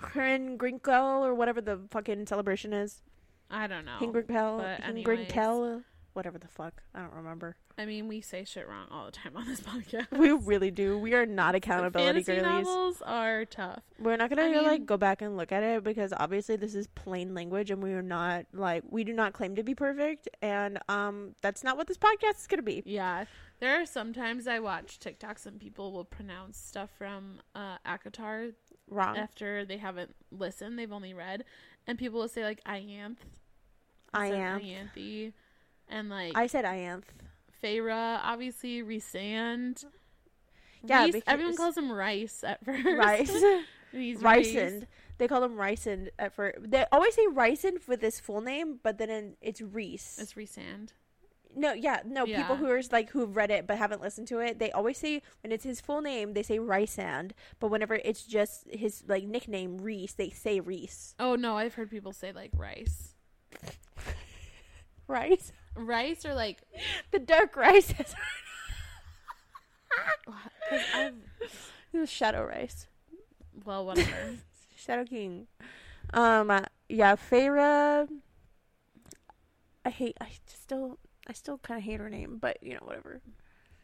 Krin Grinkle or whatever the fucking celebration is. I don't know. Hingrinkel, Hingrinkel, whatever the fuck. I don't remember. I mean, we say shit wrong all the time on this podcast. We really do. We are not accountability Fantasy girlies. novels are tough. We're not gonna I mean- like go back and look at it because obviously this is plain language and we are not like we do not claim to be perfect and um that's not what this podcast is gonna be. Yeah. There are sometimes I watch TikToks and people will pronounce stuff from uh, ACOTAR Wrong. after they haven't listened, they've only read, and people will say like Ianth, I of am. Ianthe, and like I said I am. Feyre, obviously Rhysand. Yeah, Reese, everyone calls him Rice at first. Rice. He's Rice. Rysand. They call him Rysand at first. They always say Rysand with his full name, but then in, it's Reese. It's Rhysand. No, yeah, no. Yeah. People who are like who've read it but haven't listened to it, they always say when it's his full name, they say Rysand. But whenever it's just his like nickname Reese, they say Reese. Oh no, I've heard people say like Rice. Rice. Rice or like The dark rice. because I've the shadow rice. well whatever. Shadow King. Um. uh, yeah, Feyre. I hate. I still. I still kind of hate her name, but you know, whatever.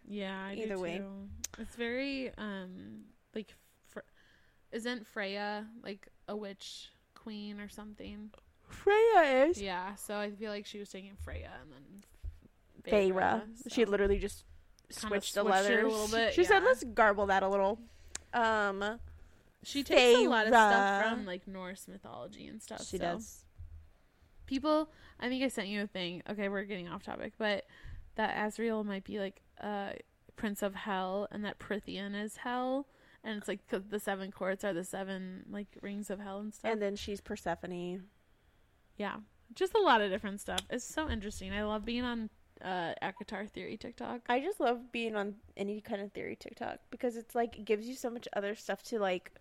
Yeah, I Either way. too. It's very um like fr- isn't Freya like a witch queen or something? Freya is Yeah, so I feel like she was taking Freya and then Feyre. She literally just Kinda switched the switched it a letters little bit, She said, "Let's garble that a little." Um, she takes a lot of stuff from like Norse mythology and stuff. she so. does. People, I think I sent you a thing. Okay, we're getting off topic, but that Azriel might be like uh prince of hell, and that Prythian is hell, and it's like the seven courts are the seven like rings of hell and stuff. And then she's Persephone. Yeah, just a lot of different stuff. It's so interesting. I love being on uh ACOTAR Theory TikTok. I just love being on any kind of theory TikTok because it's like it gives you so much other stuff to like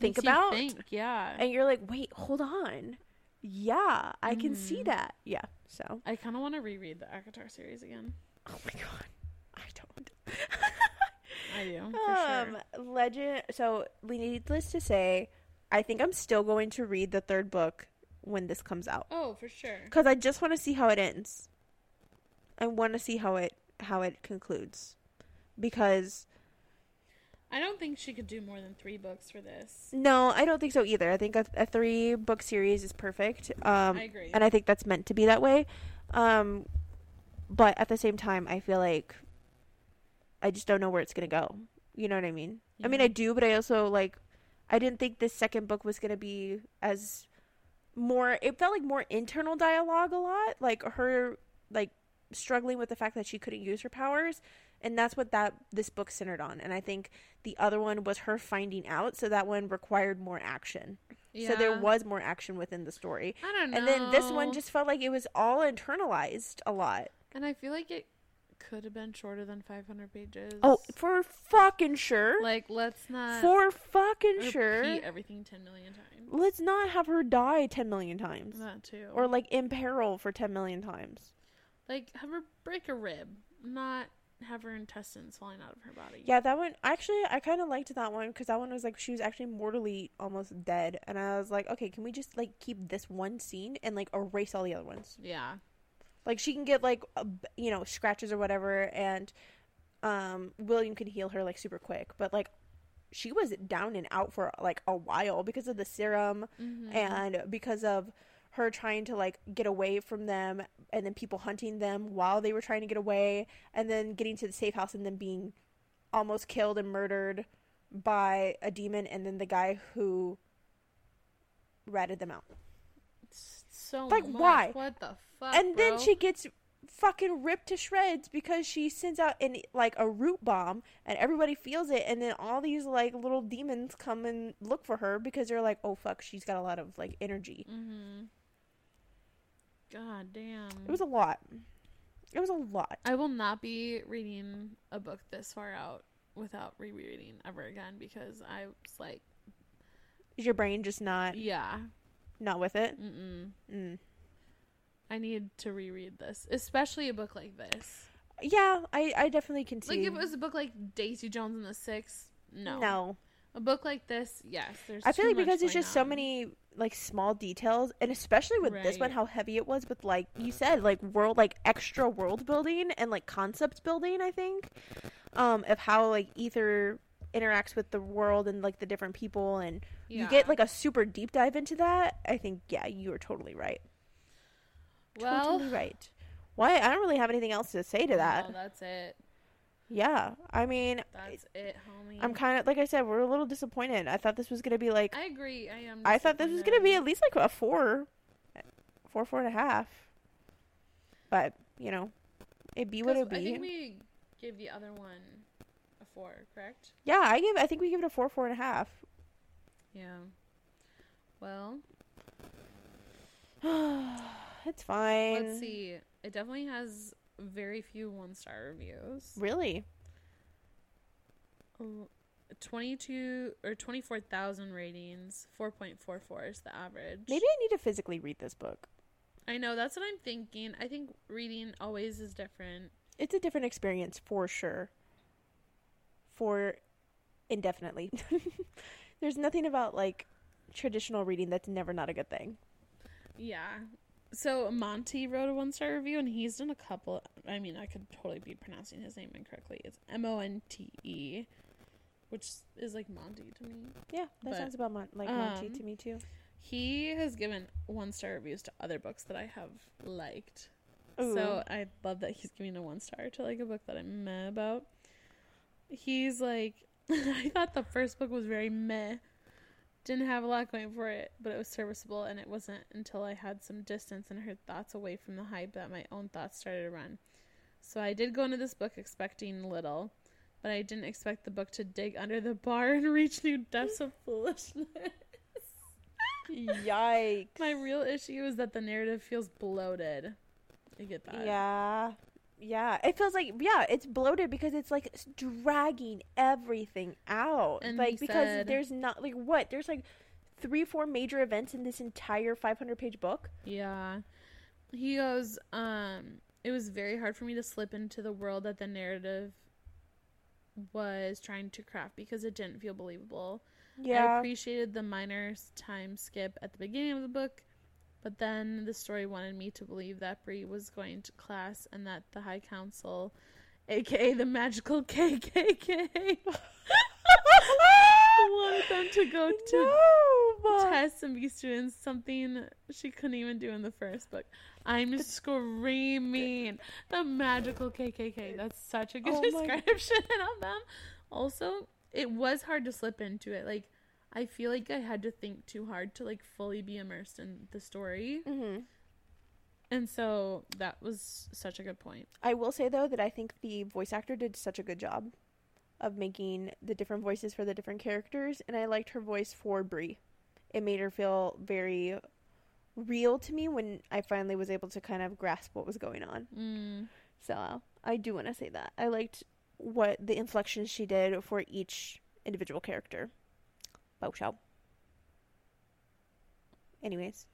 think Makes about, think, yeah. and you're like, "Wait, hold on." Yeah, I can see Mhm. that. Yeah. So. I kind of want to reread the ACOTAR series again. Oh my god, I don't. I do for um, sure. legend. So, needless to say, I think I'm still going to read the third book when this comes out Oh, for sure. because I just want to see how it ends. I want to see how it how it concludes because I don't think she could do more than three books for this. no, I don't think so either. I think a, a three book series is perfect. Um, I agree. and I think that's meant to be that way. Um, but at the same time, I feel like I just don't know where it's gonna go. You know what I mean? I mean, I do, but I also like I didn't think this second book was gonna be as more. It felt like more internal dialogue a lot, like her like struggling with the fact that she couldn't use her powers, and that's what that this book centered on. And I think the other one was her finding out, so that one required more action. So there was more action within the story. I don't know. And then this one just felt like it was all internalized a lot. And I feel like it could have been shorter than 500 pages. Oh, for fucking sure. like let's not for fucking sure. everything 10 million times. Let's not have her die 10 million times. That too. Or like in peril for 10 million times. like have her break a rib, not have her intestines falling out of her body. Yeah, that one actually I kind of liked that one cuz that one was like she was actually mortally almost dead and I was like, "Okay, can we just like keep this one scene and like erase all the other ones?" Yeah. Like she can get like a you know, scratches or whatever and um William can heal her like super quick, but like she was down and out for like a while because of the serum Mhm. and because of her trying to like get away from them and then people hunting them while they were trying to get away and then getting to the safe house and then being almost killed and murdered by a demon and then the guy who ratted them out. So Like, much. why? What the fuck? and then she gets fucking ripped to shreds because she sends out an like a root bomb and everybody feels it and then all these like little demons come and look for her because they're like oh fuck she's got a lot of like energy Mm-hmm. God damn. it was a lot it was a lot I will not be reading a book this far out without rereading ever again because I was like, is your brain just not yeah, not with it mm-mm. mm. I need to reread this, especially a book like this. yeah i i definitely can see Like if it was a book like Daisy Jones and the Six, no, no A book like this, yes. There's. i feel like because it's going just so many like small details and especially with this one how heavy it was with like you said like world like extra world building and like concept building i think um of how like ether interacts with the world and like the different people and you get like a super deep dive into that i think yeah you are totally right well. totally right why i don't really have anything else to say to oh, that No, that's it. yeah i mean That's it, homie. i'm kind of like i said we're a little disappointed i thought this was gonna be like I agree. I am. I thought this was gonna be at least like a four, four, four and a half. But you know, it be what it be. I think we gave the other one four, correct? yeah, I give. I think we give it a four, four and a half. Yeah. Well, it's fine. let's see. It definitely has very few one star reviews. Really? Uh, 22 or 24,000 ratings. 4.44 is the average. Maybe I need to physically read this book. I know, that's what I'm thinking. I think reading always is different. It's a different experience for sure. For indefinitely. There's nothing about like traditional reading that's never not a good thing. Yeah. So Monty wrote a one star review, and he's done a couple. I mean, I could totally be pronouncing his name incorrectly. It's M O N T E, which is like Monty to me. Yeah, that But, sounds about mon- like Monty um, to me too. He has given one star reviews to other books that I have liked. Ooh. So I love that he's giving a one star to like a book that I'm meh about. He's like, I thought the first book was very meh. Didn't have a lot going for it, but it was serviceable, and it wasn't until I had some distance and heard thoughts away from the hype that my own thoughts started to run. So I did go into this book expecting little, but I didn't expect the book to dig under the bar and reach new depths of foolishness. Yikes. My real issue is that the narrative feels bloated. I get that. Yeah. Yeah. It feels like yeah, it's bloated because it's like dragging everything out. And like because said- there's not like what? There's like three four major events in this entire 500 page book. Yeah. He goes, um, it was very hard for me to slip into the world that the narrative was trying to craft because it didn't feel believable. Yeah, I appreciated the minor time skip at the beginning of the book, but then the story wanted me to believe that Bree was going to class and that the High Council, aka the magical KKK, wanted them to go to no. tests and be students, something she couldn't even do in the first book. I'm screaming. The magical KKK. That's such a good Oh description of them. Also, it was hard to slip into it. Like, I feel like I had to think too hard to like fully be immersed in the story. hmm And so that was such a good point. I will say though that I think the voice actor did such a good job of making the different voices for the different characters, and I liked her voice for Bree. It made her feel very real to me when I finally was able to kind of grasp what was going on. Mm. So I do want to say that I liked what the inflections she did for each individual character. Bow. Anyways,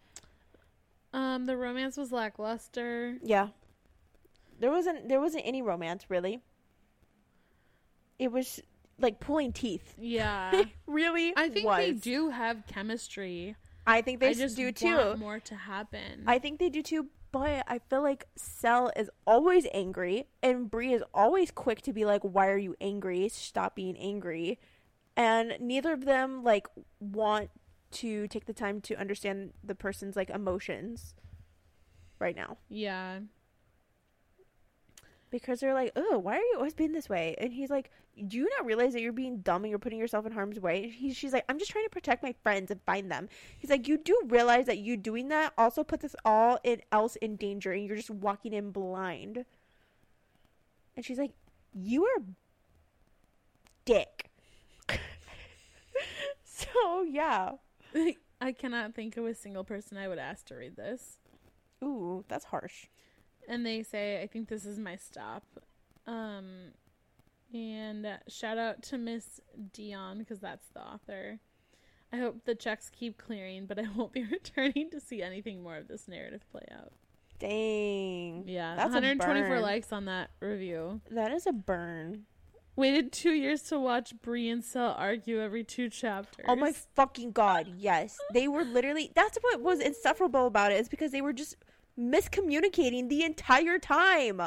Um, the romance was lackluster. yeah, there wasn't there wasn't any romance really. It was like pulling teeth. Yeah. really, I think was. they do have chemistry. I think they I just do too. more to happen. I think they do too, but I feel like Sel is always angry and Bree is always quick to be like, Why are you angry? Stop being angry. And neither of them like want to take the time to understand the person's like emotions right now. yeah. because they're like, "Oh, why are you always being this way?" And he's like, "Do you not realize that you're being dumb and you're putting yourself in harm's way?" And he, she's like, "I'm just trying to protect my friends and find them." He's like, "You do realize that you doing that also puts us all in else in danger, and you're just walking in blind." And she's like, "You are dick." So yeah. I cannot think of a single person I would ask to read this. Ooh, that's harsh. And they say, I think this is my stop. Um, and shout out to Miss Deonn because that's the author. I hope the checks keep clearing, but I won't be returning to see anything more of this narrative play out. Dang. Yeah, That's a 124 burn. likes on that review. That is a burn. Waited two years to watch Bree and Sel argue every two chapters. Oh my fucking god, yes. They were literally that's what was insufferable about it, is because they were just miscommunicating the entire time.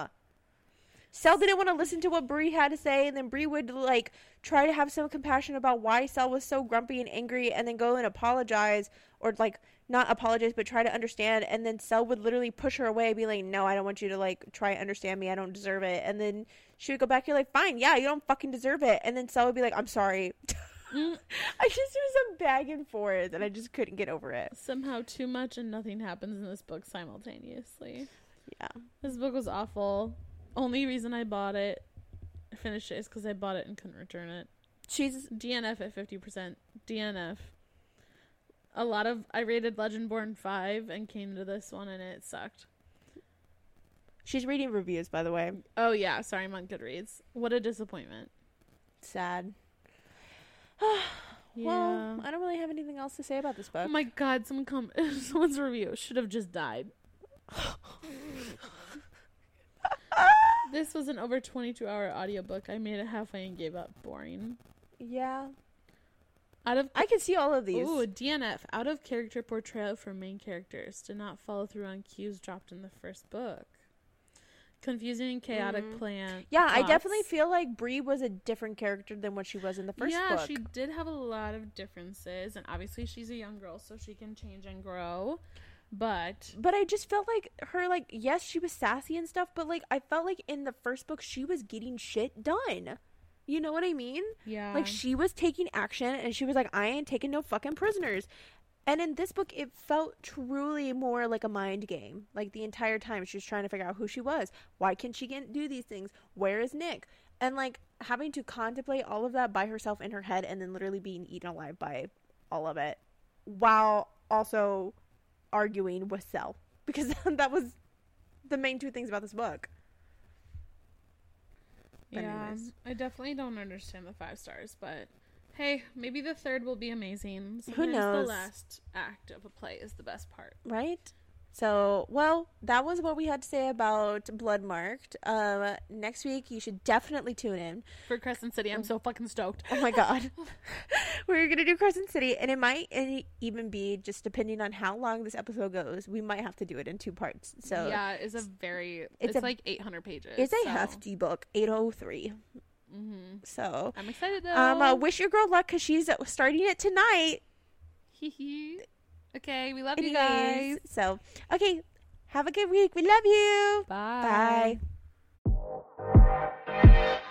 Sel didn't want to listen to what Bree had to say, and then Bree would like try to have some compassion about why Sel was so grumpy and angry, and then go and apologize, or like not apologize, but try to understand. And then Sel would literally push her away, be like, "No, I don't want you to like try and understand me. I don't deserve it." And then she would go back, "You're like, fine, yeah, you don't fucking deserve it." And then Sel would be like, "I'm sorry." Mm. I just was a back and forth, and I just couldn't get over it. Somehow too much and nothing happens in this book simultaneously. Yeah. This book was awful. Only reason I bought it, I finished it, is because I bought it and couldn't return it. She's DNF at 50%. DNF. A lot of. I rated Legendborn 5 and came to this one and it sucked. She's reading reviews, by the way. Oh, yeah. Sorry, I'm on Goodreads. What a disappointment. Sad. Yeah. Well, I don't really have anything else to say about this book. oh my god, someone come. Someone's review should have just died. This was an over 22 hour audiobook. I made it halfway and gave up. Boring. yeah, Out of I can see all of these. Ooh, DNF. Out of character portrayal for main characters. Did not follow through on cues dropped in the first book. Confusing chaotic Mhm. plan. yeah, I definitely feel like Bree was a different character than what she was in the first yeah, book. she did have a lot of differences, and obviously she's a young girl, so she can change and grow. But But I just felt like her, like, yes, she was sassy and stuff, but like, I felt like in the first book, she was getting shit done. You know what I mean? yeah, Like, she was taking action and she was like, I ain't taking no fucking prisoners. And in this book, it felt truly more like a mind game. Like, the entire time, she was trying to figure out who she was. Why can she get, do these things? Where is Nick? And like, having to contemplate all of that by herself in her head and then literally being eaten alive by all of it while also arguing with Sel. Because that was the main two things about this book. But yeah. anyways. I definitely don't understand the five stars, but hey, maybe the third will be amazing. Who knows? The last act of a play is the best part. right? So, well, that was what we had to say about Bloodmarked. Um, next week, you should definitely tune in. For Crescent City, I'm so fucking stoked. Oh my god, we're gonna do Crescent City, and it might even be just depending on how long this episode goes. We might have to do it in two parts. So, yeah, it's a very. It's It's, a- like 800 pages. it's a so. hefty book, eight oh three. Hmm So, I'm excited though. um, uh, wish your girl luck because she's starting it tonight. Hee hee. Okay, we love you guys. so okay, have a good week. We love you. Bye. Bye.